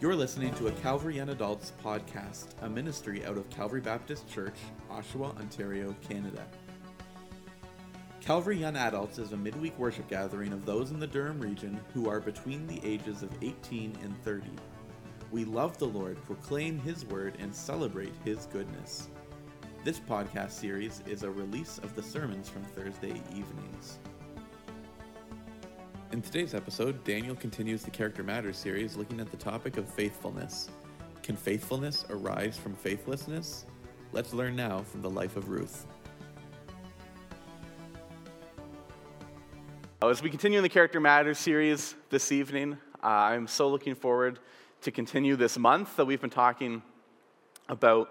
You're listening to a Calvary Young Adults podcast, a ministry out of Calvary Baptist Church, Oshawa, Ontario, Canada. Calvary Young Adults is a midweek worship gathering of those in the Durham region who are between the ages of 18 and 30. We love the Lord, proclaim His word, and celebrate His goodness. This podcast series is a release of the sermons from Thursday evenings. In today's episode, Daniel continues the Character Matters series looking at the topic of faithfulness. Can faithfulness arise from faithlessness? Let's learn now from the life of Ruth. As we continue in the Character Matters series this evening, uh, I'm so looking forward to continue this month that we've been talking about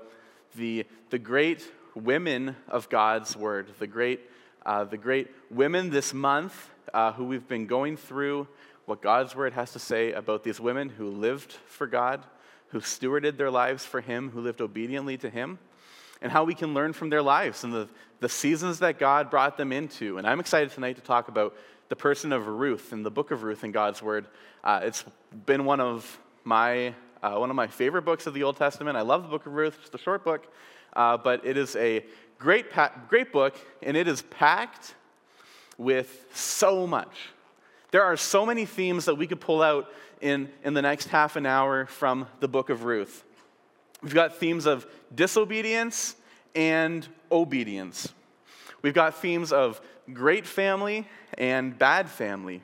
the, the great women of God's Word, the great, uh, the great women this month uh, who we've been going through what God's Word has to say about these women who lived for God, who stewarded their lives for Him, who lived obediently to Him, and how we can learn from their lives and the, the seasons that God brought them into. And I'm excited tonight to talk about the person of Ruth in the book of Ruth in God's Word. Uh, it's been one of my uh, one of my favorite books of the Old Testament. I love the book of Ruth, it's a short book, uh, but it is a great, pa- great book, and it is packed with so much. There are so many themes that we could pull out in, in the next half an hour from the book of Ruth. We've got themes of disobedience and obedience. We've got themes of great family and bad family.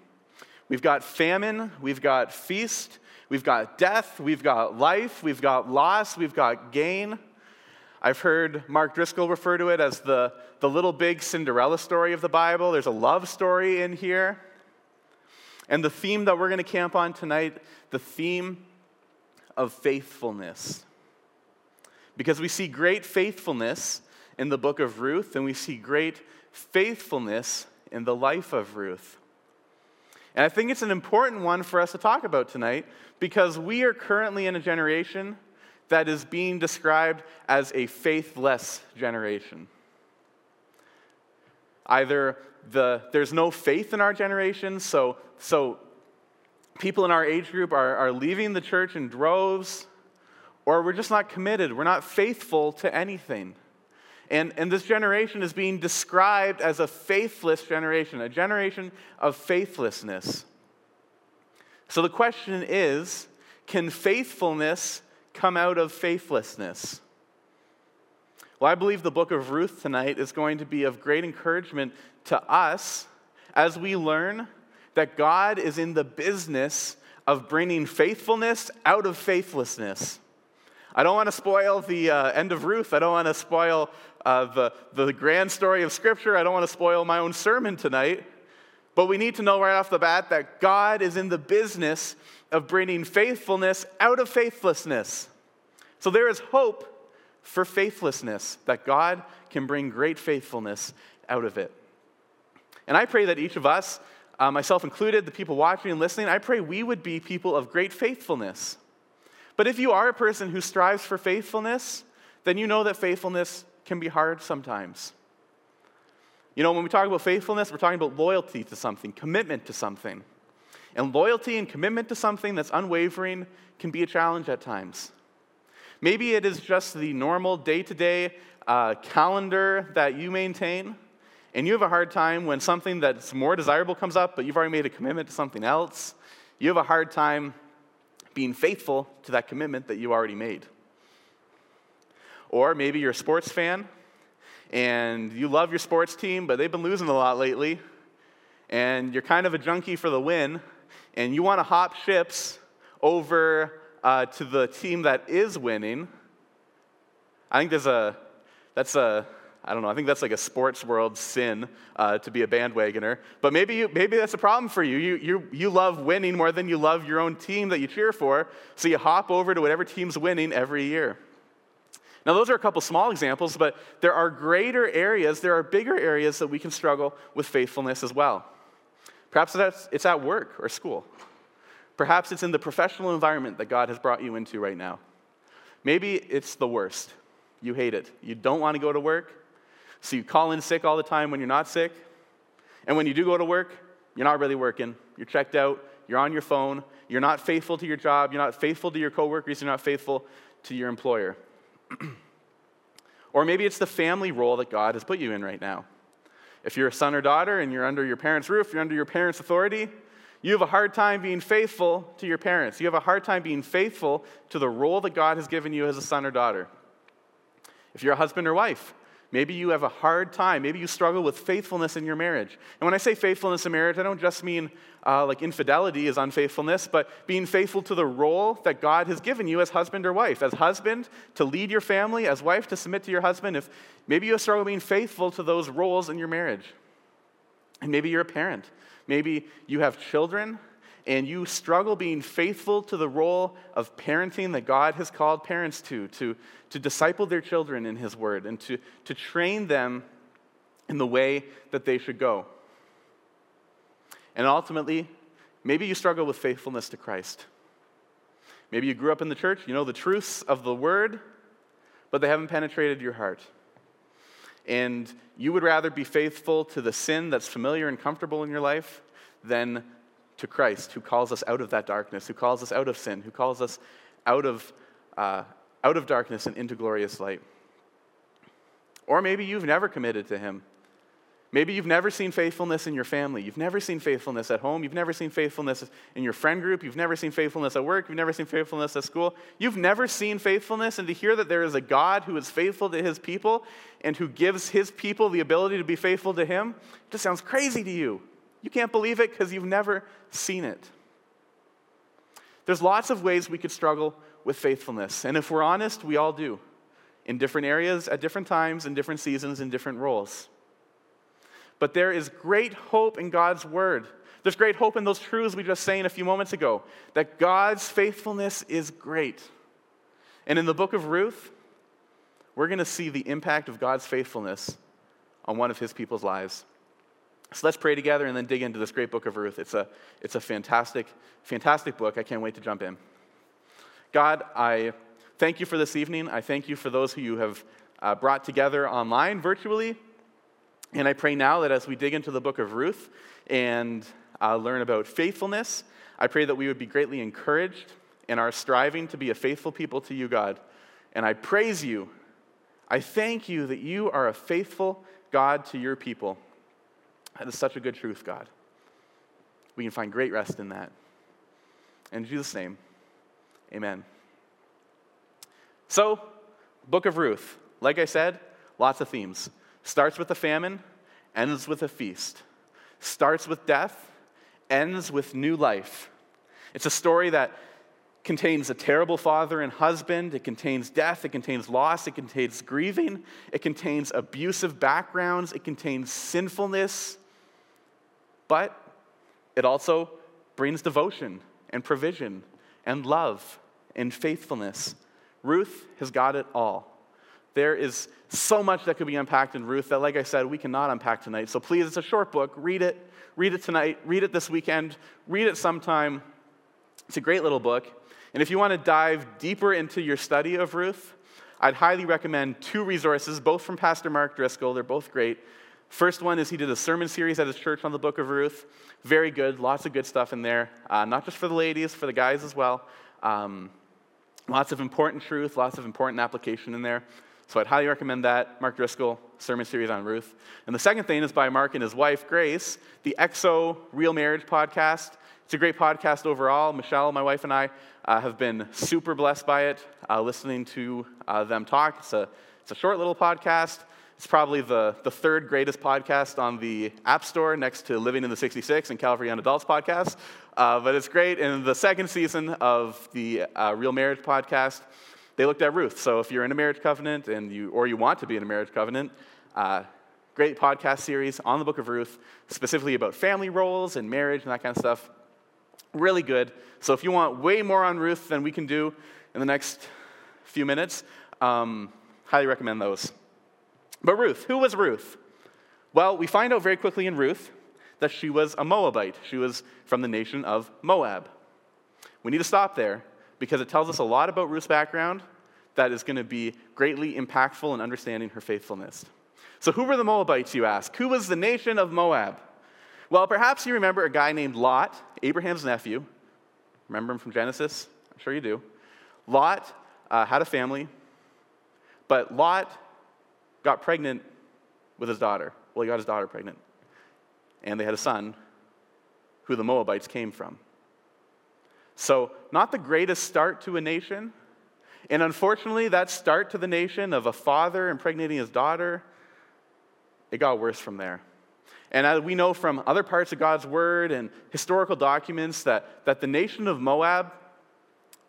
We've got famine, we've got feast, we've got death, we've got life, we've got loss, we've got gain. I've heard Mark Driscoll refer to it as the, the little big Cinderella story of the Bible. There's a love story in here. And the theme that we're going to camp on tonight, the theme of faithfulness. Because we see great faithfulness in the book of Ruth, and we see great faithfulness in the life of Ruth. And I think it's an important one for us to talk about tonight because we are currently in a generation that is being described as a faithless generation. Either the, there's no faith in our generation, so, so people in our age group are, are leaving the church in droves, or we're just not committed. We're not faithful to anything. And, and this generation is being described as a faithless generation, a generation of faithlessness. So the question is can faithfulness come out of faithlessness? Well, I believe the book of Ruth tonight is going to be of great encouragement to us as we learn that God is in the business of bringing faithfulness out of faithlessness. I don't want to spoil the uh, end of Ruth. I don't want to spoil uh, the, the grand story of Scripture. I don't want to spoil my own sermon tonight. But we need to know right off the bat that God is in the business of bringing faithfulness out of faithlessness. So there is hope for faithlessness, that God can bring great faithfulness out of it. And I pray that each of us, uh, myself included, the people watching and listening, I pray we would be people of great faithfulness. But if you are a person who strives for faithfulness, then you know that faithfulness can be hard sometimes. You know, when we talk about faithfulness, we're talking about loyalty to something, commitment to something. And loyalty and commitment to something that's unwavering can be a challenge at times. Maybe it is just the normal day to day calendar that you maintain, and you have a hard time when something that's more desirable comes up, but you've already made a commitment to something else. You have a hard time being faithful to that commitment that you already made. Or maybe you're a sports fan and you love your sports team, but they've been losing a lot lately, and you're kind of a junkie for the win, and you want to hop ships over uh, to the team that is winning. I think there's a, that's a, I don't know, I think that's like a sports world sin uh, to be a bandwagoner. But maybe, you, maybe that's a problem for you. You, you. you love winning more than you love your own team that you cheer for, so you hop over to whatever team's winning every year. Now, those are a couple small examples, but there are greater areas, there are bigger areas that we can struggle with faithfulness as well. Perhaps it's at work or school. Perhaps it's in the professional environment that God has brought you into right now. Maybe it's the worst. You hate it. You don't want to go to work, so you call in sick all the time when you're not sick. And when you do go to work, you're not really working. You're checked out, you're on your phone, you're not faithful to your job, you're not faithful to your coworkers, you're not faithful to your employer. or maybe it's the family role that God has put you in right now. If you're a son or daughter and you're under your parents' roof, you're under your parents' authority, you have a hard time being faithful to your parents. You have a hard time being faithful to the role that God has given you as a son or daughter. If you're a husband or wife, maybe you have a hard time. Maybe you struggle with faithfulness in your marriage. And when I say faithfulness in marriage, I don't just mean uh, like infidelity is unfaithfulness, but being faithful to the role that God has given you as husband or wife. As husband, to lead your family, as wife, to submit to your husband. If maybe you struggle being faithful to those roles in your marriage. And maybe you're a parent Maybe you have children and you struggle being faithful to the role of parenting that God has called parents to, to, to disciple their children in His Word and to, to train them in the way that they should go. And ultimately, maybe you struggle with faithfulness to Christ. Maybe you grew up in the church, you know the truths of the Word, but they haven't penetrated your heart. And you would rather be faithful to the sin that's familiar and comfortable in your life than to Christ, who calls us out of that darkness, who calls us out of sin, who calls us out of, uh, out of darkness and into glorious light. Or maybe you've never committed to Him. Maybe you've never seen faithfulness in your family. You've never seen faithfulness at home. You've never seen faithfulness in your friend group. You've never seen faithfulness at work. You've never seen faithfulness at school. You've never seen faithfulness. And to hear that there is a God who is faithful to his people and who gives his people the ability to be faithful to him just sounds crazy to you. You can't believe it because you've never seen it. There's lots of ways we could struggle with faithfulness. And if we're honest, we all do in different areas, at different times, in different seasons, in different roles. But there is great hope in God's word. There's great hope in those truths we just saying a few moments ago that God's faithfulness is great. And in the book of Ruth, we're going to see the impact of God's faithfulness on one of his people's lives. So let's pray together and then dig into this great book of Ruth. It's a, it's a fantastic, fantastic book. I can't wait to jump in. God, I thank you for this evening. I thank you for those who you have uh, brought together online, virtually. And I pray now that as we dig into the book of Ruth and uh, learn about faithfulness, I pray that we would be greatly encouraged in our striving to be a faithful people to you, God. And I praise you. I thank you that you are a faithful God to your people. That is such a good truth, God. We can find great rest in that. In Jesus' name, amen. So, Book of Ruth. Like I said, lots of themes. Starts with a famine, ends with a feast. Starts with death, ends with new life. It's a story that contains a terrible father and husband. It contains death. It contains loss. It contains grieving. It contains abusive backgrounds. It contains sinfulness. But it also brings devotion and provision and love and faithfulness. Ruth has got it all. There is so much that could be unpacked in Ruth that, like I said, we cannot unpack tonight. So please, it's a short book. Read it. Read it tonight. Read it this weekend. Read it sometime. It's a great little book. And if you want to dive deeper into your study of Ruth, I'd highly recommend two resources, both from Pastor Mark Driscoll. They're both great. First one is he did a sermon series at his church on the book of Ruth. Very good, lots of good stuff in there, uh, not just for the ladies, for the guys as well. Um, lots of important truth, lots of important application in there. So I'd highly recommend that. Mark Driscoll, sermon series on Ruth. And the second thing is by Mark and his wife, Grace, the EXO Real Marriage podcast. It's a great podcast overall. Michelle, my wife, and I uh, have been super blessed by it, uh, listening to uh, them talk. It's a, it's a short little podcast. It's probably the, the third greatest podcast on the App Store next to Living in the 66 and Calvary Young Adults podcast. Uh, but it's great. In the second season of the uh, Real Marriage podcast, they looked at Ruth. So if you're in a marriage covenant and you, or you want to be in a marriage covenant, uh, great podcast series on the book of Ruth, specifically about family roles and marriage and that kind of stuff. Really good. So if you want way more on Ruth than we can do in the next few minutes, um, highly recommend those. But Ruth, who was Ruth? Well, we find out very quickly in Ruth that she was a Moabite. She was from the nation of Moab. We need to stop there because it tells us a lot about Ruth's background that is going to be greatly impactful in understanding her faithfulness. So, who were the Moabites, you ask? Who was the nation of Moab? Well, perhaps you remember a guy named Lot, Abraham's nephew. Remember him from Genesis? I'm sure you do. Lot uh, had a family, but Lot got pregnant with his daughter. Well, he got his daughter pregnant. And they had a son who the Moabites came from. So, not the greatest start to a nation. And unfortunately, that start to the nation of a father impregnating his daughter, it got worse from there. And as we know from other parts of God's word and historical documents that, that the nation of Moab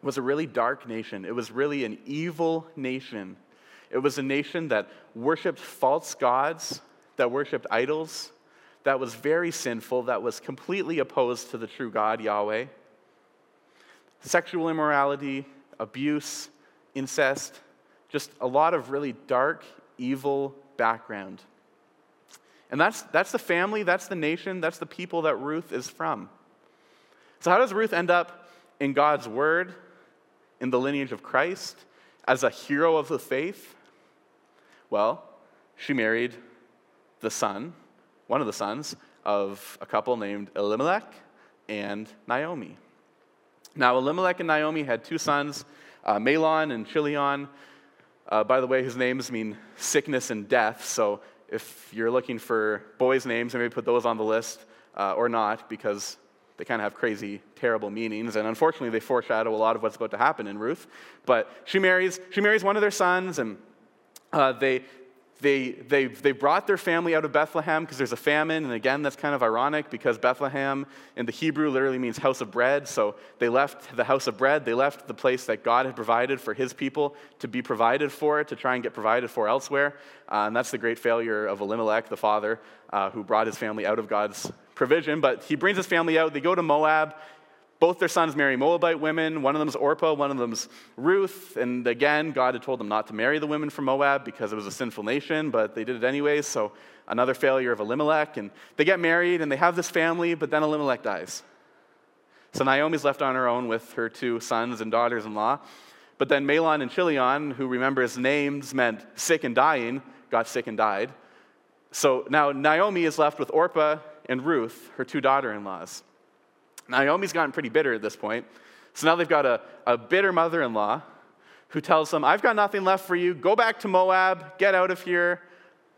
was a really dark nation. It was really an evil nation. It was a nation that worshiped false gods, that worshiped idols, that was very sinful, that was completely opposed to the true God, Yahweh. Sexual immorality, abuse, incest, just a lot of really dark, evil background. And that's, that's the family, that's the nation, that's the people that Ruth is from. So, how does Ruth end up in God's word, in the lineage of Christ, as a hero of the faith? Well, she married the son, one of the sons, of a couple named Elimelech and Naomi. Now, Elimelech and Naomi had two sons, uh, Mahlon and Chilion. Uh, by the way, his names mean sickness and death, so if you're looking for boys' names, maybe put those on the list uh, or not, because they kind of have crazy, terrible meanings. And unfortunately, they foreshadow a lot of what's about to happen in Ruth. But she marries, she marries one of their sons, and uh, they, they, they, they brought their family out of Bethlehem because there's a famine. And again, that's kind of ironic because Bethlehem in the Hebrew literally means house of bread. So they left the house of bread. They left the place that God had provided for his people to be provided for, to try and get provided for elsewhere. Uh, and that's the great failure of Elimelech, the father, uh, who brought his family out of God's provision. But he brings his family out. They go to Moab. Both their sons marry Moabite women. One of them's Orpah, one of them's Ruth. And again, God had told them not to marry the women from Moab because it was a sinful nation, but they did it anyways. So another failure of Elimelech. And they get married and they have this family, but then Elimelech dies. So Naomi's left on her own with her two sons and daughters in law. But then Mahlon and Chilion, who remember his names meant sick and dying, got sick and died. So now Naomi is left with Orpah and Ruth, her two daughter in laws. Naomi's gotten pretty bitter at this point. So now they've got a, a bitter mother in law who tells them, I've got nothing left for you. Go back to Moab. Get out of here.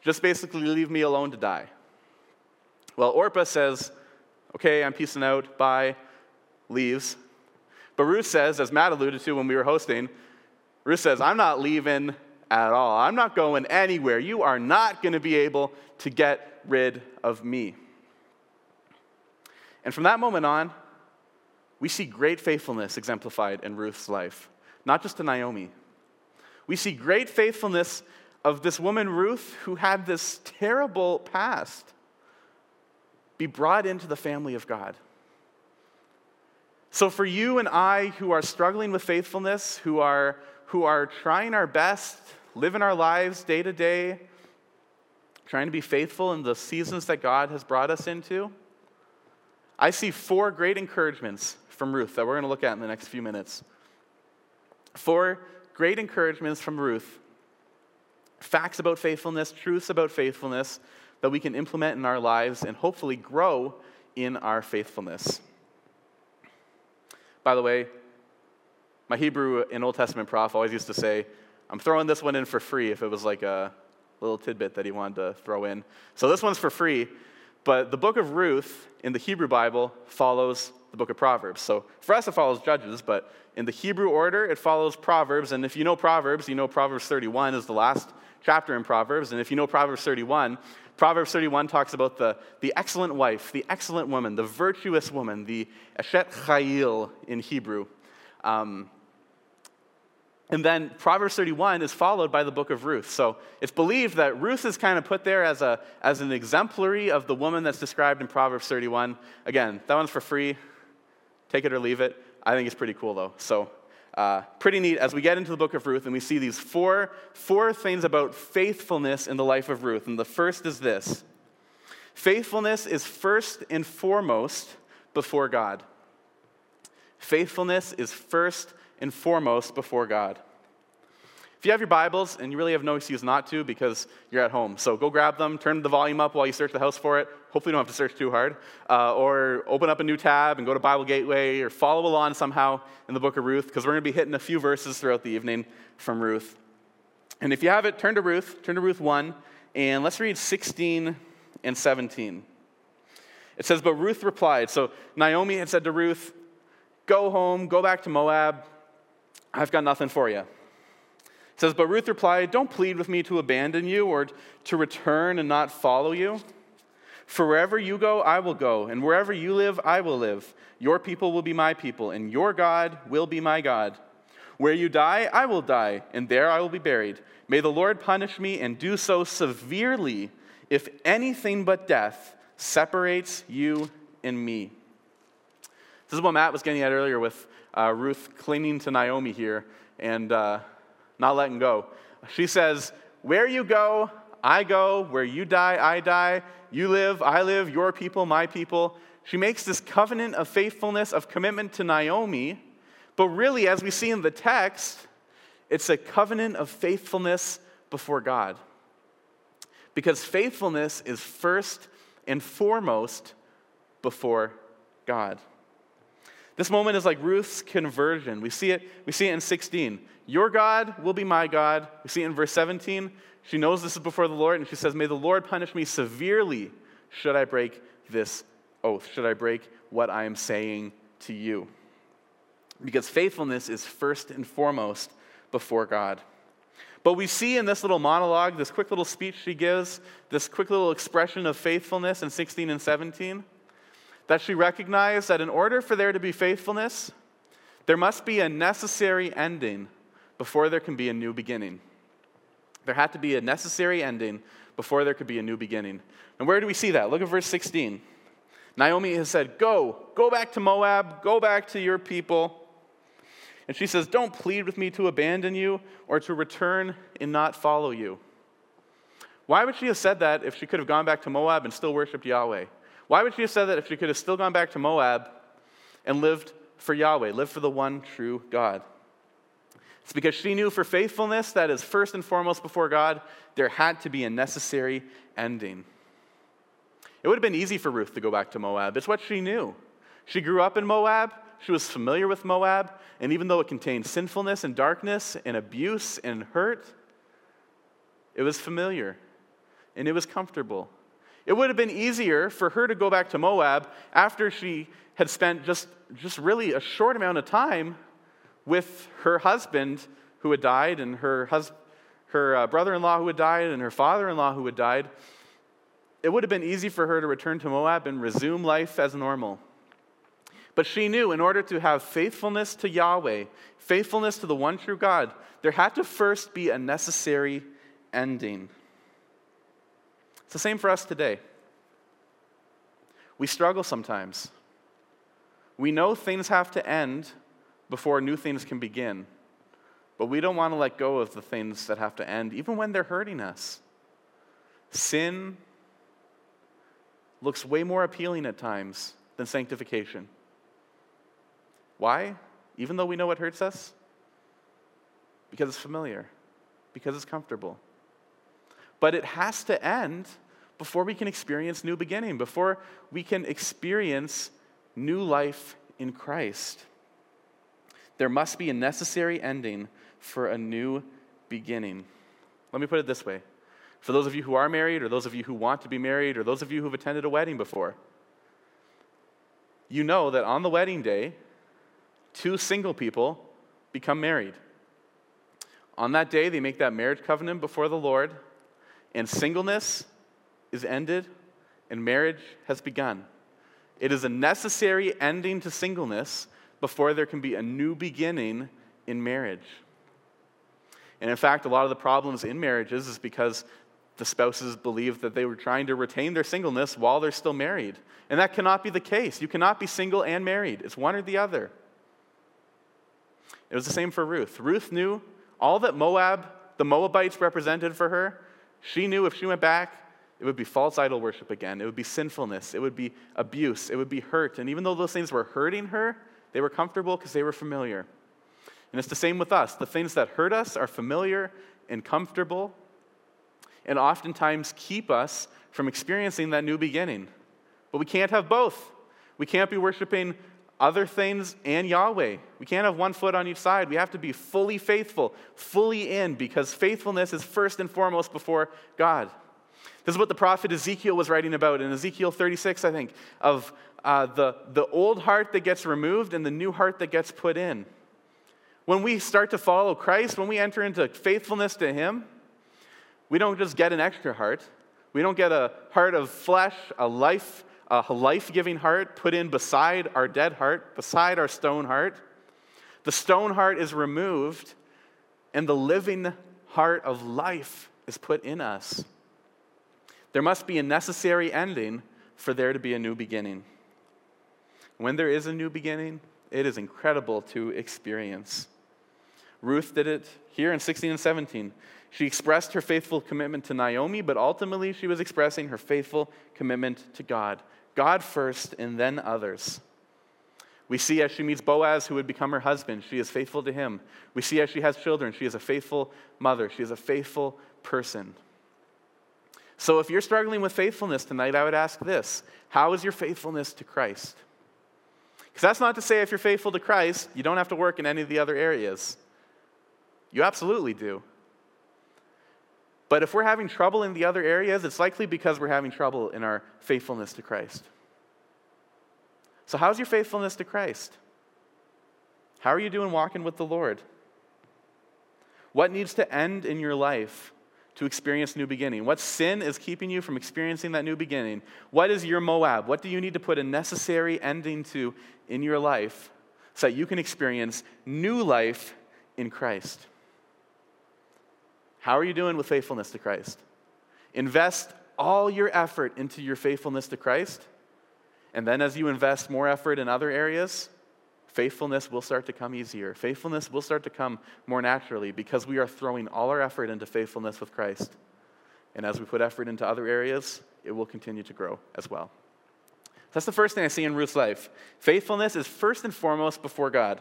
Just basically leave me alone to die. Well, Orpah says, Okay, I'm peacing out. Bye. Leaves. But Ruth says, as Matt alluded to when we were hosting, Ruth says, I'm not leaving at all. I'm not going anywhere. You are not going to be able to get rid of me. And from that moment on, we see great faithfulness exemplified in Ruth's life, not just to Naomi. We see great faithfulness of this woman, Ruth, who had this terrible past, be brought into the family of God. So, for you and I who are struggling with faithfulness, who are, who are trying our best, living our lives day to day, trying to be faithful in the seasons that God has brought us into, I see four great encouragements from Ruth that we're going to look at in the next few minutes. Four great encouragements from Ruth facts about faithfulness, truths about faithfulness that we can implement in our lives and hopefully grow in our faithfulness. By the way, my Hebrew and Old Testament prof always used to say, I'm throwing this one in for free if it was like a little tidbit that he wanted to throw in. So this one's for free. But the book of Ruth in the Hebrew Bible follows the book of Proverbs. So for us, it follows Judges, but in the Hebrew order, it follows Proverbs. And if you know Proverbs, you know Proverbs 31 is the last chapter in Proverbs. And if you know Proverbs 31, Proverbs 31 talks about the, the excellent wife, the excellent woman, the virtuous woman, the Eshet Chayil in Hebrew. Um, and then Proverbs 31 is followed by the book of Ruth. So it's believed that Ruth is kind of put there as, a, as an exemplary of the woman that's described in Proverbs 31. Again, that one's for free. Take it or leave it. I think it's pretty cool, though. So uh, pretty neat as we get into the book of Ruth and we see these four, four things about faithfulness in the life of Ruth. And the first is this faithfulness is first and foremost before God. Faithfulness is first and foremost before God. If you have your Bibles, and you really have no excuse not to because you're at home, so go grab them, turn the volume up while you search the house for it. Hopefully, you don't have to search too hard. Uh, or open up a new tab and go to Bible Gateway, or follow along somehow in the book of Ruth, because we're going to be hitting a few verses throughout the evening from Ruth. And if you have it, turn to Ruth, turn to Ruth 1, and let's read 16 and 17. It says, But Ruth replied. So Naomi had said to Ruth, Go home, go back to Moab. I've got nothing for you. It says, But Ruth replied, Don't plead with me to abandon you or to return and not follow you. For wherever you go, I will go, and wherever you live, I will live. Your people will be my people, and your God will be my God. Where you die, I will die, and there I will be buried. May the Lord punish me and do so severely if anything but death separates you and me. This is what Matt was getting at earlier with uh, Ruth clinging to Naomi here and uh, not letting go. She says, Where you go, I go. Where you die, I die. You live, I live. Your people, my people. She makes this covenant of faithfulness, of commitment to Naomi. But really, as we see in the text, it's a covenant of faithfulness before God. Because faithfulness is first and foremost before God. This moment is like Ruth's conversion. We see it, we see it in 16. Your God will be my God. We see it in verse 17. She knows this is before the Lord, and she says, May the Lord punish me severely should I break this oath, should I break what I am saying to you. Because faithfulness is first and foremost before God. But we see in this little monologue, this quick little speech she gives, this quick little expression of faithfulness in 16 and 17, that she recognized that in order for there to be faithfulness, there must be a necessary ending before there can be a new beginning. There had to be a necessary ending before there could be a new beginning. And where do we see that? Look at verse 16. Naomi has said, Go, go back to Moab, go back to your people. And she says, Don't plead with me to abandon you or to return and not follow you. Why would she have said that if she could have gone back to Moab and still worshiped Yahweh? Why would she have said that if she could have still gone back to Moab and lived for Yahweh, lived for the one true God? It's because she knew for faithfulness that is first and foremost before God, there had to be a necessary ending. It would have been easy for Ruth to go back to Moab. It's what she knew. She grew up in Moab, she was familiar with Moab, and even though it contained sinfulness and darkness and abuse and hurt, it was familiar and it was comfortable. It would have been easier for her to go back to Moab after she had spent just, just really a short amount of time with her husband who had died and her, hus- her uh, brother in law who had died and her father in law who had died. It would have been easy for her to return to Moab and resume life as normal. But she knew in order to have faithfulness to Yahweh, faithfulness to the one true God, there had to first be a necessary ending. It's the same for us today. We struggle sometimes. We know things have to end before new things can begin, but we don't want to let go of the things that have to end, even when they're hurting us. Sin looks way more appealing at times than sanctification. Why? Even though we know it hurts us? Because it's familiar, because it's comfortable. But it has to end before we can experience new beginning, before we can experience new life in Christ. There must be a necessary ending for a new beginning. Let me put it this way. For those of you who are married, or those of you who want to be married, or those of you who've attended a wedding before, you know that on the wedding day, two single people become married. On that day, they make that marriage covenant before the Lord, and singleness is ended and marriage has begun. It is a necessary ending to singleness before there can be a new beginning in marriage. And in fact, a lot of the problems in marriages is because the spouses believe that they were trying to retain their singleness while they're still married. And that cannot be the case. You cannot be single and married, it's one or the other. It was the same for Ruth. Ruth knew all that Moab, the Moabites represented for her. She knew if she went back, it would be false idol worship again. It would be sinfulness. It would be abuse. It would be hurt. And even though those things were hurting her, they were comfortable because they were familiar. And it's the same with us. The things that hurt us are familiar and comfortable, and oftentimes keep us from experiencing that new beginning. But we can't have both. We can't be worshiping other things and Yahweh. We can't have one foot on each side. We have to be fully faithful, fully in, because faithfulness is first and foremost before God. This is what the prophet Ezekiel was writing about in Ezekiel 36, I think, of uh, the, the old heart that gets removed and the new heart that gets put in. When we start to follow Christ, when we enter into faithfulness to Him, we don't just get an extra heart. We don't get a heart of flesh, a life a life giving heart put in beside our dead heart, beside our stone heart. The stone heart is removed, and the living heart of life is put in us. There must be a necessary ending for there to be a new beginning. When there is a new beginning, it is incredible to experience. Ruth did it here in 16 and 17. She expressed her faithful commitment to Naomi, but ultimately she was expressing her faithful commitment to God. God first and then others. We see as she meets Boaz, who would become her husband, she is faithful to him. We see as she has children, she is a faithful mother, she is a faithful person. So if you're struggling with faithfulness tonight, I would ask this How is your faithfulness to Christ? Because that's not to say if you're faithful to Christ, you don't have to work in any of the other areas. You absolutely do. But if we're having trouble in the other areas, it's likely because we're having trouble in our faithfulness to Christ. So, how's your faithfulness to Christ? How are you doing walking with the Lord? What needs to end in your life to experience new beginning? What sin is keeping you from experiencing that new beginning? What is your Moab? What do you need to put a necessary ending to in your life so that you can experience new life in Christ? How are you doing with faithfulness to Christ? Invest all your effort into your faithfulness to Christ. And then as you invest more effort in other areas, faithfulness will start to come easier. Faithfulness will start to come more naturally because we are throwing all our effort into faithfulness with Christ. And as we put effort into other areas, it will continue to grow as well. That's the first thing I see in Ruth's life. Faithfulness is first and foremost before God.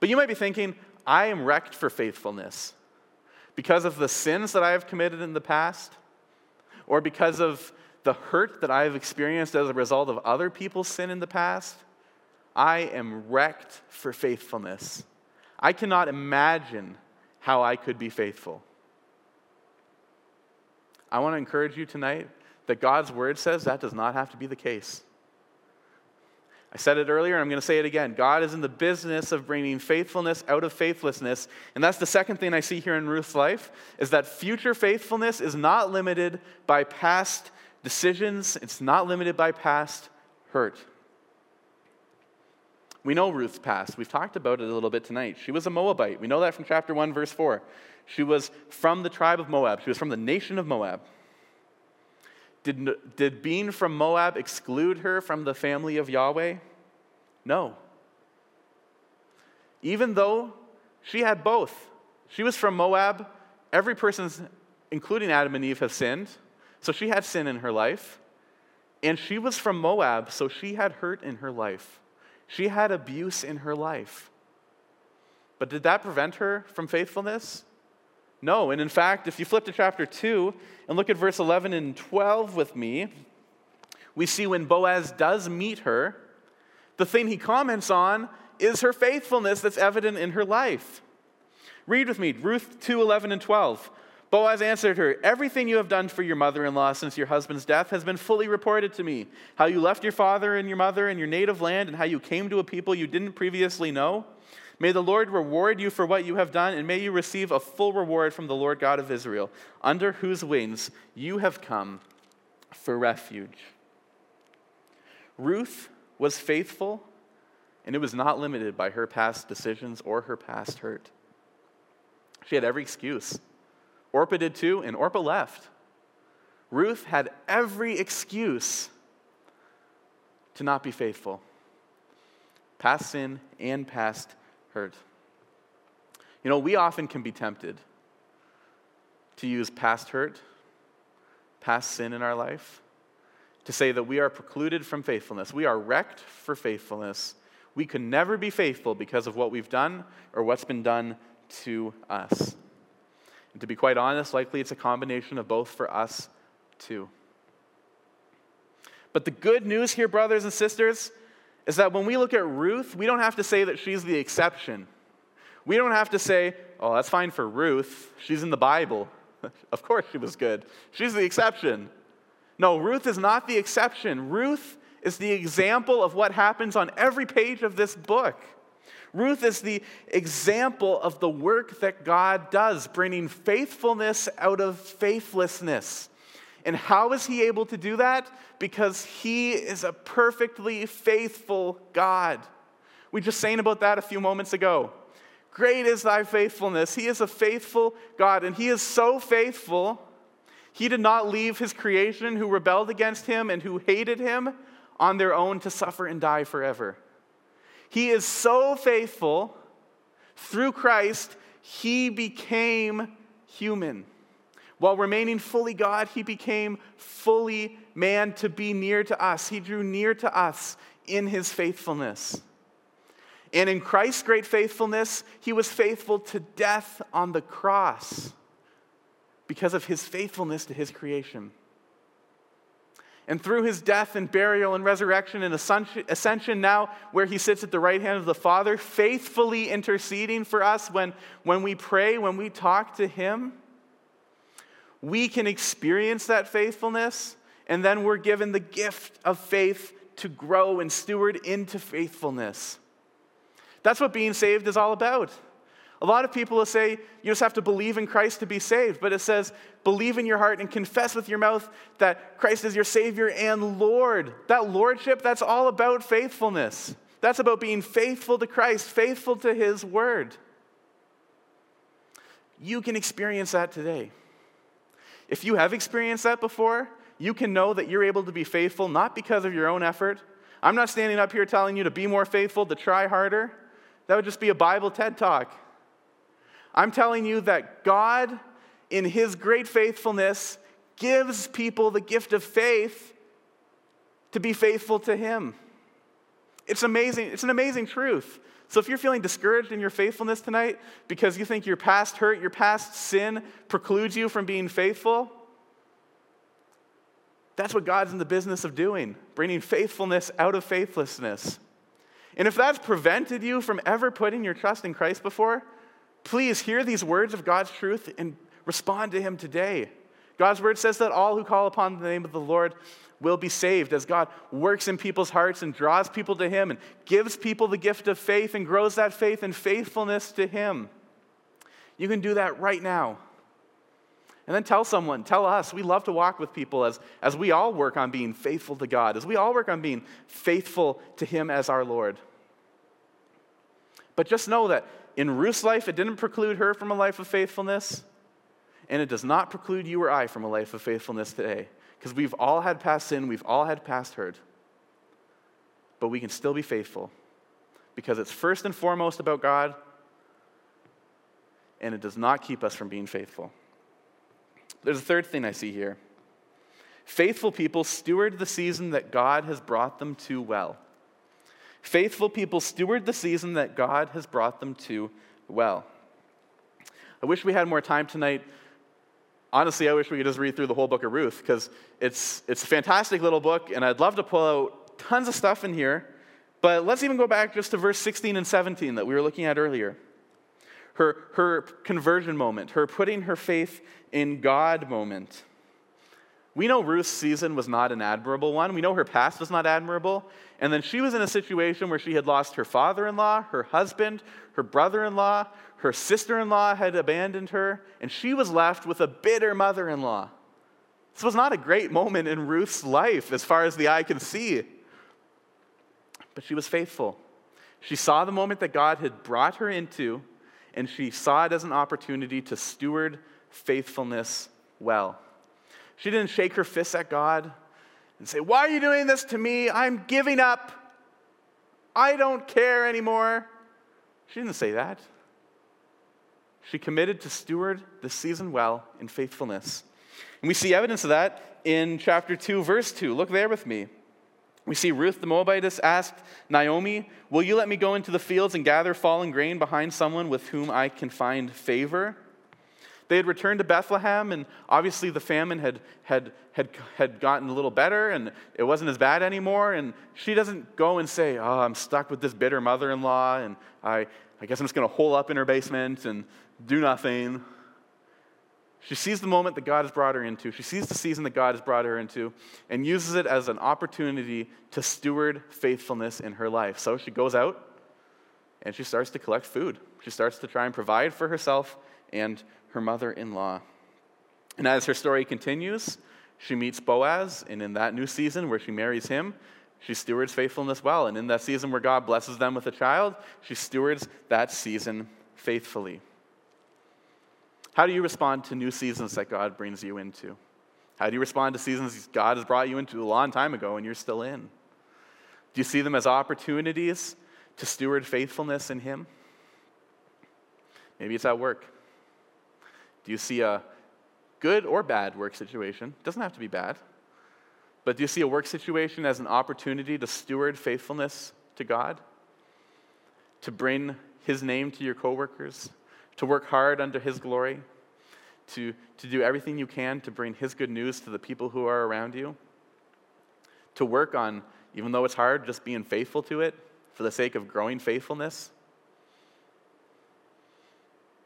But you might be thinking, I am wrecked for faithfulness because of the sins that I have committed in the past, or because of the hurt that I have experienced as a result of other people's sin in the past, I am wrecked for faithfulness. I cannot imagine how I could be faithful. I want to encourage you tonight that God's word says that does not have to be the case. I said it earlier, and I'm going to say it again. God is in the business of bringing faithfulness out of faithlessness. And that's the second thing I see here in Ruth's life is that future faithfulness is not limited by past decisions, it's not limited by past hurt. We know Ruth's past. We've talked about it a little bit tonight. She was a Moabite. We know that from chapter 1, verse 4. She was from the tribe of Moab, she was from the nation of Moab. Did, did being from Moab exclude her from the family of Yahweh? No. Even though she had both. She was from Moab. Every person, including Adam and Eve, have sinned. So she had sin in her life. And she was from Moab, so she had hurt in her life. She had abuse in her life. But did that prevent her from faithfulness? No. And in fact, if you flip to chapter 2 and look at verse 11 and 12 with me, we see when Boaz does meet her, the thing he comments on is her faithfulness that's evident in her life. Read with me Ruth 2 11 and 12. Boaz answered her, Everything you have done for your mother in law since your husband's death has been fully reported to me. How you left your father and your mother and your native land, and how you came to a people you didn't previously know. May the Lord reward you for what you have done, and may you receive a full reward from the Lord God of Israel, under whose wings you have come for refuge. Ruth was faithful, and it was not limited by her past decisions or her past hurt. She had every excuse. Orpah did too, and Orpah left. Ruth had every excuse to not be faithful. Past sin and past hurt. You know, we often can be tempted to use past hurt, past sin in our life, to say that we are precluded from faithfulness. We are wrecked for faithfulness. We could never be faithful because of what we've done or what's been done to us. And to be quite honest, likely it's a combination of both for us too. But the good news here, brothers and sisters, is that when we look at Ruth, we don't have to say that she's the exception. We don't have to say, oh, that's fine for Ruth. She's in the Bible. of course she was good. She's the exception. No, Ruth is not the exception. Ruth is the example of what happens on every page of this book. Ruth is the example of the work that God does, bringing faithfulness out of faithlessness. And how is he able to do that? Because he is a perfectly faithful God. We just sang about that a few moments ago. Great is thy faithfulness. He is a faithful God, and he is so faithful. He did not leave his creation who rebelled against him and who hated him on their own to suffer and die forever. He is so faithful, through Christ, he became human. While remaining fully God, he became fully man to be near to us. He drew near to us in his faithfulness. And in Christ's great faithfulness, he was faithful to death on the cross because of his faithfulness to his creation. And through his death and burial and resurrection and ascension, now where he sits at the right hand of the Father, faithfully interceding for us when, when we pray, when we talk to him, we can experience that faithfulness, and then we're given the gift of faith to grow and steward into faithfulness. That's what being saved is all about. A lot of people will say you just have to believe in Christ to be saved, but it says believe in your heart and confess with your mouth that Christ is your Savior and Lord. That Lordship, that's all about faithfulness. That's about being faithful to Christ, faithful to His Word. You can experience that today. If you have experienced that before, you can know that you're able to be faithful not because of your own effort. I'm not standing up here telling you to be more faithful, to try harder. That would just be a Bible TED talk. I'm telling you that God, in His great faithfulness, gives people the gift of faith to be faithful to Him. It's amazing. It's an amazing truth. So if you're feeling discouraged in your faithfulness tonight because you think your past hurt, your past sin precludes you from being faithful, that's what God's in the business of doing, bringing faithfulness out of faithlessness. And if that's prevented you from ever putting your trust in Christ before, please hear these words of God's truth and respond to Him today. God's word says that all who call upon the name of the Lord will be saved as God works in people's hearts and draws people to Him and gives people the gift of faith and grows that faith and faithfulness to Him. You can do that right now. And then tell someone, tell us. We love to walk with people as, as we all work on being faithful to God, as we all work on being faithful to Him as our Lord. But just know that in Ruth's life, it didn't preclude her from a life of faithfulness, and it does not preclude you or I from a life of faithfulness today. Because we've all had past sin, we've all had past hurt. But we can still be faithful because it's first and foremost about God, and it does not keep us from being faithful. There's a third thing I see here. Faithful people steward the season that God has brought them to well. Faithful people steward the season that God has brought them to well. I wish we had more time tonight. Honestly, I wish we could just read through the whole book of Ruth because it's, it's a fantastic little book, and I'd love to pull out tons of stuff in here. But let's even go back just to verse 16 and 17 that we were looking at earlier. Her, her conversion moment, her putting her faith in God moment. We know Ruth's season was not an admirable one. We know her past was not admirable. And then she was in a situation where she had lost her father in law, her husband, her brother in law, her sister in law had abandoned her, and she was left with a bitter mother in law. This was not a great moment in Ruth's life as far as the eye can see. But she was faithful. She saw the moment that God had brought her into, and she saw it as an opportunity to steward faithfulness well. She didn't shake her fists at God and say, Why are you doing this to me? I'm giving up. I don't care anymore. She didn't say that. She committed to steward the season well in faithfulness. And we see evidence of that in chapter 2, verse 2. Look there with me. We see Ruth the Moabitess asked Naomi, Will you let me go into the fields and gather fallen grain behind someone with whom I can find favor? They had returned to Bethlehem, and obviously the famine had, had, had, had gotten a little better, and it wasn't as bad anymore. And she doesn't go and say, Oh, I'm stuck with this bitter mother in law, and I, I guess I'm just going to hole up in her basement and do nothing. She sees the moment that God has brought her into. She sees the season that God has brought her into and uses it as an opportunity to steward faithfulness in her life. So she goes out and she starts to collect food. She starts to try and provide for herself and her mother in law. And as her story continues, she meets Boaz, and in that new season where she marries him, she stewards faithfulness well. And in that season where God blesses them with a child, she stewards that season faithfully. How do you respond to new seasons that God brings you into? How do you respond to seasons God has brought you into a long time ago and you're still in? Do you see them as opportunities to steward faithfulness in Him? Maybe it's at work. Do you see a good or bad work situation? It doesn't have to be bad. But do you see a work situation as an opportunity to steward faithfulness to God? To bring His name to your coworkers? To work hard under His glory? To, to do everything you can to bring His good news to the people who are around you? To work on, even though it's hard, just being faithful to it for the sake of growing faithfulness?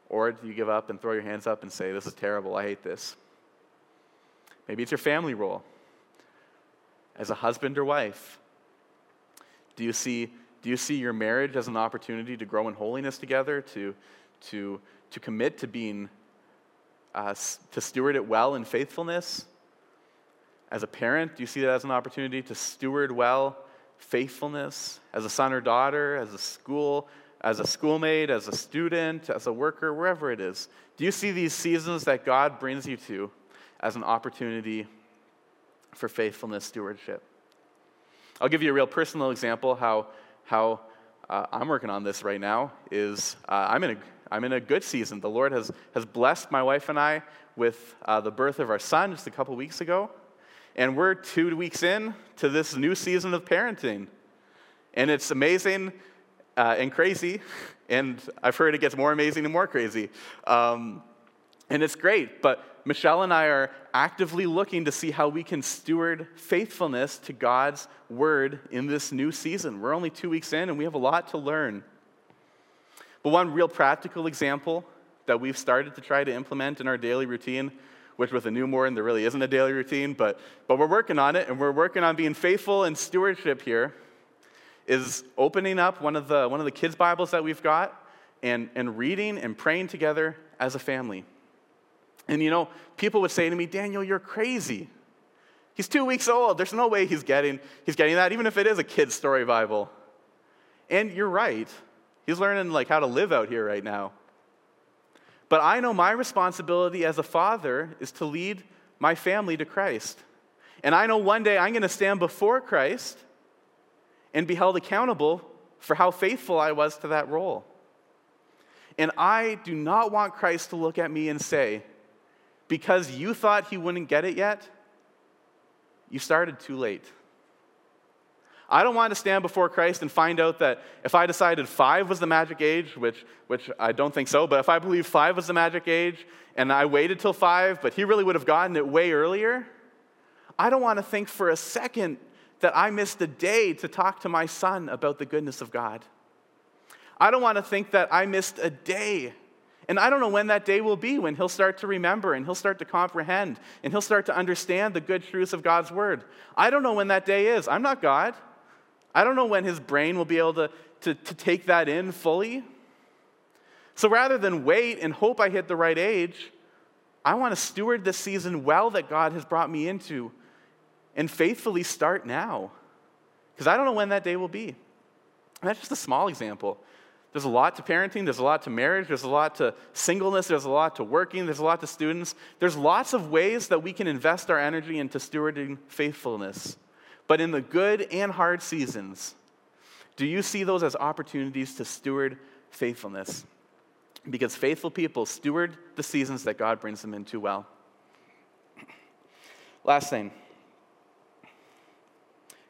Or do you give up and throw your hands up and say, This is terrible, I hate this? Maybe it's your family role. As a husband or wife, do you see, do you see your marriage as an opportunity to grow in holiness together, to, to, to commit to being, uh, to steward it well in faithfulness? As a parent, do you see that as an opportunity to steward well faithfulness? As a son or daughter, as a school as a schoolmate, as a student, as a worker, wherever it is? Do you see these seasons that God brings you to as an opportunity for faithfulness stewardship? I'll give you a real personal example how, how uh, I'm working on this right now is uh, I'm, in a, I'm in a good season. The Lord has, has blessed my wife and I with uh, the birth of our son just a couple weeks ago. And we're two weeks in to this new season of parenting. And it's amazing uh, and crazy, and I've heard it gets more amazing and more crazy. Um, and it's great, but Michelle and I are actively looking to see how we can steward faithfulness to God's word in this new season. We're only two weeks in, and we have a lot to learn. But one real practical example that we've started to try to implement in our daily routine, which with a newborn, there really isn't a daily routine, but, but we're working on it, and we're working on being faithful in stewardship here is opening up one of the, one of the kids' Bibles that we've got and, and reading and praying together as a family. And you know, people would say to me, Daniel, you're crazy. He's two weeks old. There's no way he's getting, he's getting that, even if it is a kid's story Bible. And you're right. He's learning like how to live out here right now. But I know my responsibility as a father is to lead my family to Christ. And I know one day I'm going to stand before Christ and be held accountable for how faithful I was to that role. And I do not want Christ to look at me and say, because you thought he wouldn't get it yet, you started too late. I don't want to stand before Christ and find out that if I decided five was the magic age, which, which I don't think so, but if I believe five was the magic age and I waited till five, but he really would have gotten it way earlier, I don't want to think for a second that I missed a day to talk to my son about the goodness of God. I don't want to think that I missed a day. And I don't know when that day will be, when he'll start to remember and he'll start to comprehend and he'll start to understand the good truths of God's word. I don't know when that day is. I'm not God. I don't know when his brain will be able to, to, to take that in fully. So rather than wait and hope I hit the right age, I want to steward this season well that God has brought me into and faithfully start now. Because I don't know when that day will be. And that's just a small example. There's a lot to parenting, there's a lot to marriage, there's a lot to singleness, there's a lot to working, there's a lot to students. There's lots of ways that we can invest our energy into stewarding faithfulness. But in the good and hard seasons, do you see those as opportunities to steward faithfulness? Because faithful people steward the seasons that God brings them into well. Last thing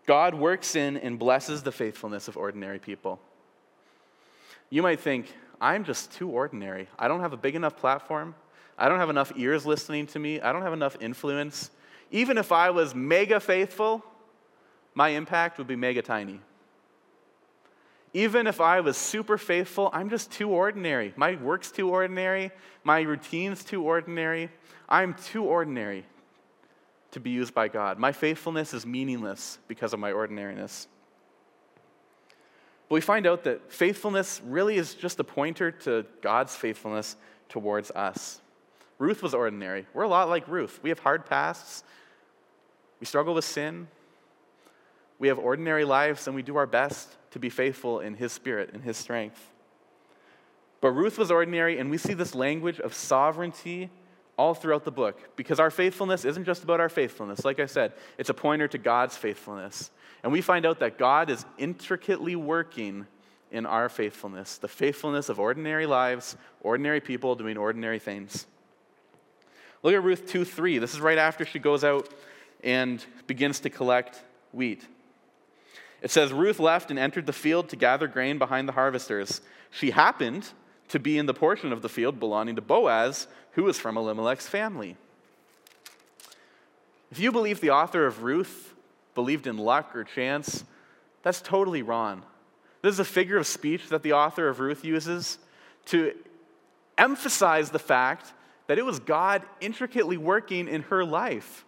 God works in and blesses the faithfulness of ordinary people. You might think, I'm just too ordinary. I don't have a big enough platform. I don't have enough ears listening to me. I don't have enough influence. Even if I was mega faithful, my impact would be mega tiny. Even if I was super faithful, I'm just too ordinary. My work's too ordinary. My routine's too ordinary. I'm too ordinary to be used by God. My faithfulness is meaningless because of my ordinariness. But we find out that faithfulness really is just a pointer to God's faithfulness towards us. Ruth was ordinary. We're a lot like Ruth. We have hard pasts. We struggle with sin. We have ordinary lives, and we do our best to be faithful in His Spirit in His strength. But Ruth was ordinary, and we see this language of sovereignty all throughout the book because our faithfulness isn't just about our faithfulness. Like I said, it's a pointer to God's faithfulness. And we find out that God is intricately working in our faithfulness the faithfulness of ordinary lives, ordinary people doing ordinary things. Look at Ruth 2 3. This is right after she goes out and begins to collect wheat. It says Ruth left and entered the field to gather grain behind the harvesters. She happened to be in the portion of the field belonging to Boaz, who was from Elimelech's family. If you believe the author of Ruth believed in luck or chance, that's totally wrong. This is a figure of speech that the author of Ruth uses to emphasize the fact that it was God intricately working in her life.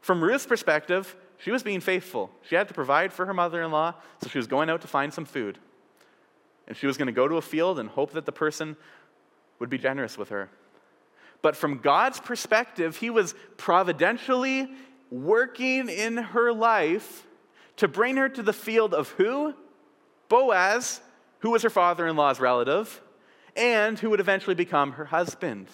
From Ruth's perspective, she was being faithful. She had to provide for her mother in law, so she was going out to find some food. And she was going to go to a field and hope that the person would be generous with her. But from God's perspective, He was providentially working in her life to bring her to the field of who? Boaz, who was her father in law's relative, and who would eventually become her husband.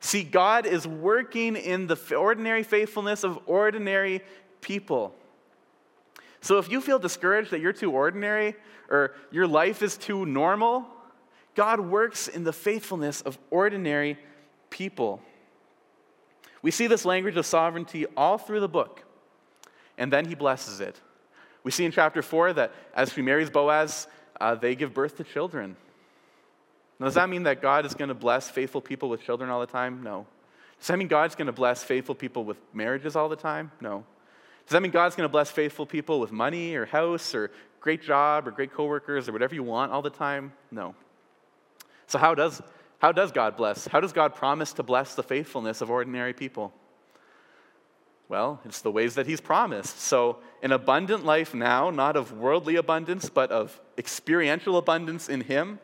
See, God is working in the ordinary faithfulness of ordinary people. So if you feel discouraged that you're too ordinary or your life is too normal, God works in the faithfulness of ordinary people. We see this language of sovereignty all through the book, and then he blesses it. We see in chapter 4 that as she marries Boaz, uh, they give birth to children. Now, does that mean that God is going to bless faithful people with children all the time? No. Does that mean God's going to bless faithful people with marriages all the time? No. Does that mean God's going to bless faithful people with money or house or great job or great coworkers or whatever you want all the time? No. So how does how does God bless? How does God promise to bless the faithfulness of ordinary people? Well, it's the ways that he's promised. So, an abundant life now, not of worldly abundance, but of experiential abundance in him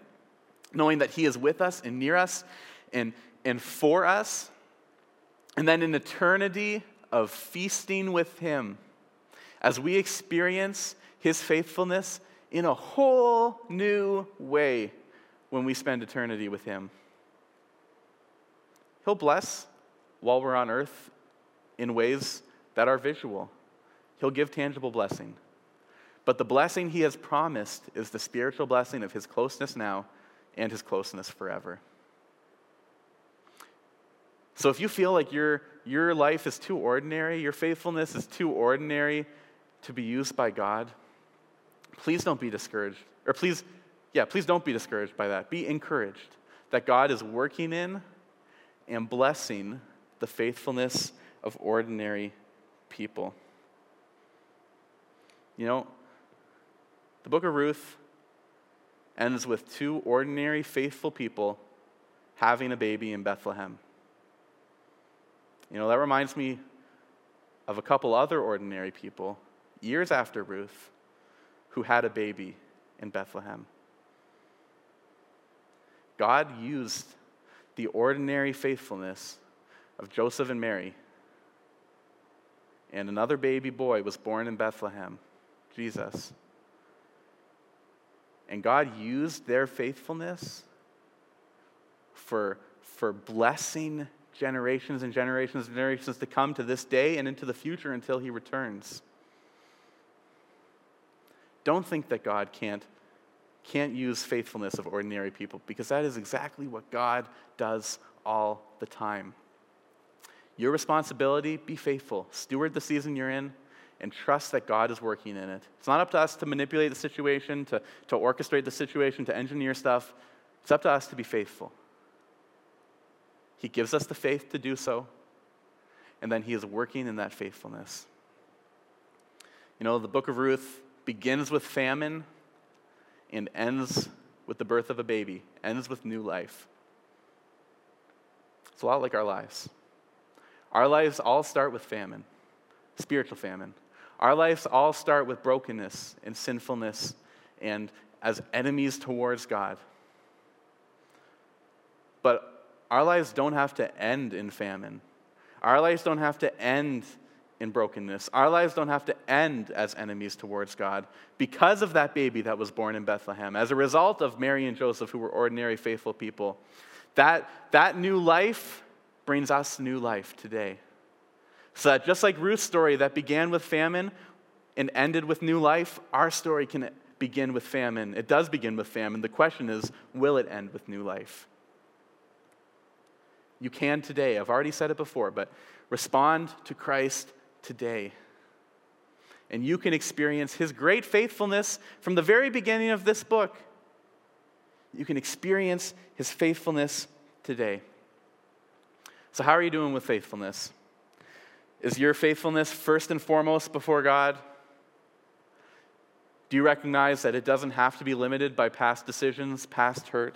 knowing that He is with us and near us and, and for us. And then in eternity of feasting with Him as we experience His faithfulness in a whole new way when we spend eternity with Him. He'll bless while we're on earth in ways that are visual. He'll give tangible blessing. But the blessing he has promised is the spiritual blessing of his closeness now and his closeness forever. So if you feel like your, your life is too ordinary, your faithfulness is too ordinary to be used by God, please don't be discouraged. Or please, yeah, please don't be discouraged by that. Be encouraged that God is working in and blessing the faithfulness of ordinary people. You know, the book of Ruth ends with two ordinary, faithful people having a baby in Bethlehem. You know, that reminds me of a couple other ordinary people, years after Ruth, who had a baby in Bethlehem. God used the ordinary faithfulness of Joseph and Mary, and another baby boy was born in Bethlehem, Jesus. And God used their faithfulness for, for blessing generations and generations and generations to come to this day and into the future until he returns. Don't think that God can't, can't use faithfulness of ordinary people because that is exactly what God does all the time. Your responsibility, be faithful. Steward the season you're in and trust that God is working in it. It's not up to us to manipulate the situation, to, to orchestrate the situation, to engineer stuff. It's up to us to be faithful. He gives us the faith to do so, and then He is working in that faithfulness. You know, the book of Ruth begins with famine and ends with the birth of a baby, ends with new life. It's a lot like our lives. Our lives all start with famine, spiritual famine. Our lives all start with brokenness and sinfulness and as enemies towards God. But our lives don't have to end in famine. Our lives don't have to end in brokenness. Our lives don't have to end as enemies towards God because of that baby that was born in Bethlehem. As a result of Mary and Joseph, who were ordinary, faithful people, that, that new life brings us new life today. So that just like Ruth's story that began with famine and ended with new life, our story can begin with famine. It does begin with famine. The question is, will it end with new life? You can today. I've already said it before, but respond to Christ today. And you can experience his great faithfulness from the very beginning of this book. You can experience his faithfulness today. So, how are you doing with faithfulness? Is your faithfulness first and foremost before God? Do you recognize that it doesn't have to be limited by past decisions, past hurt?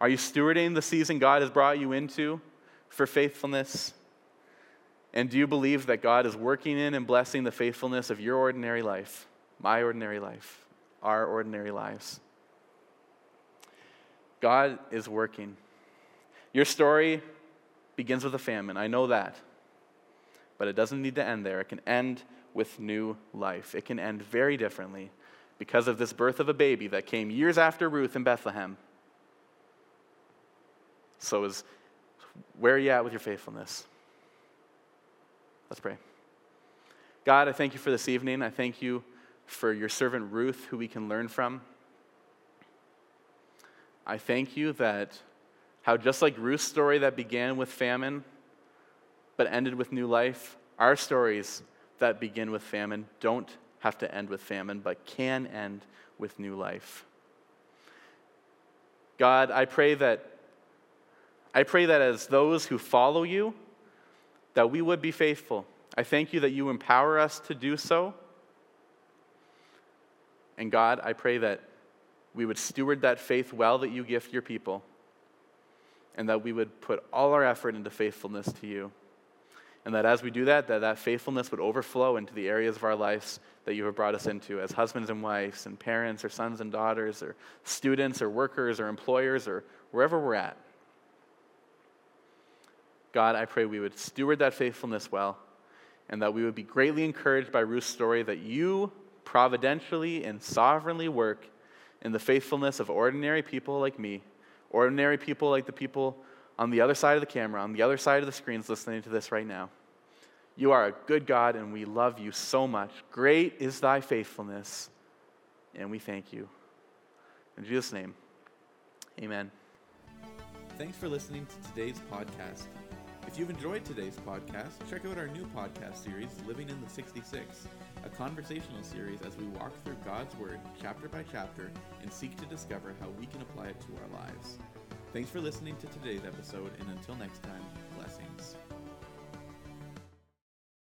Are you stewarding the season God has brought you into for faithfulness? And do you believe that God is working in and blessing the faithfulness of your ordinary life, my ordinary life, our ordinary lives? God is working. Your story begins with a famine. I know that. But it doesn't need to end there. It can end with new life. It can end very differently because of this birth of a baby that came years after Ruth in Bethlehem. So, is where are you at with your faithfulness? Let's pray. God, I thank you for this evening. I thank you for your servant Ruth, who we can learn from. I thank you that how just like Ruth's story that began with famine but ended with new life, our stories that begin with famine don't have to end with famine, but can end with new life. God, I pray that I pray that as those who follow you, that we would be faithful. I thank you that you empower us to do so. And God, I pray that we would steward that faith well that you gift your people, and that we would put all our effort into faithfulness to you. And that as we do that, that that faithfulness would overflow into the areas of our lives that you have brought us into as husbands and wives and parents or sons and daughters or students or workers or employers or wherever we're at. God, I pray we would steward that faithfulness well and that we would be greatly encouraged by Ruth's story that you providentially and sovereignly work in the faithfulness of ordinary people like me, ordinary people like the people on the other side of the camera, on the other side of the screens listening to this right now. You are a good God and we love you so much. Great is thy faithfulness, and we thank you. In Jesus' name, amen. Thanks for listening to today's podcast. If you've enjoyed today's podcast, check out our new podcast series, Living in the 66, a conversational series as we walk through God's Word chapter by chapter and seek to discover how we can apply it to our lives. Thanks for listening to today's episode, and until next time, blessings.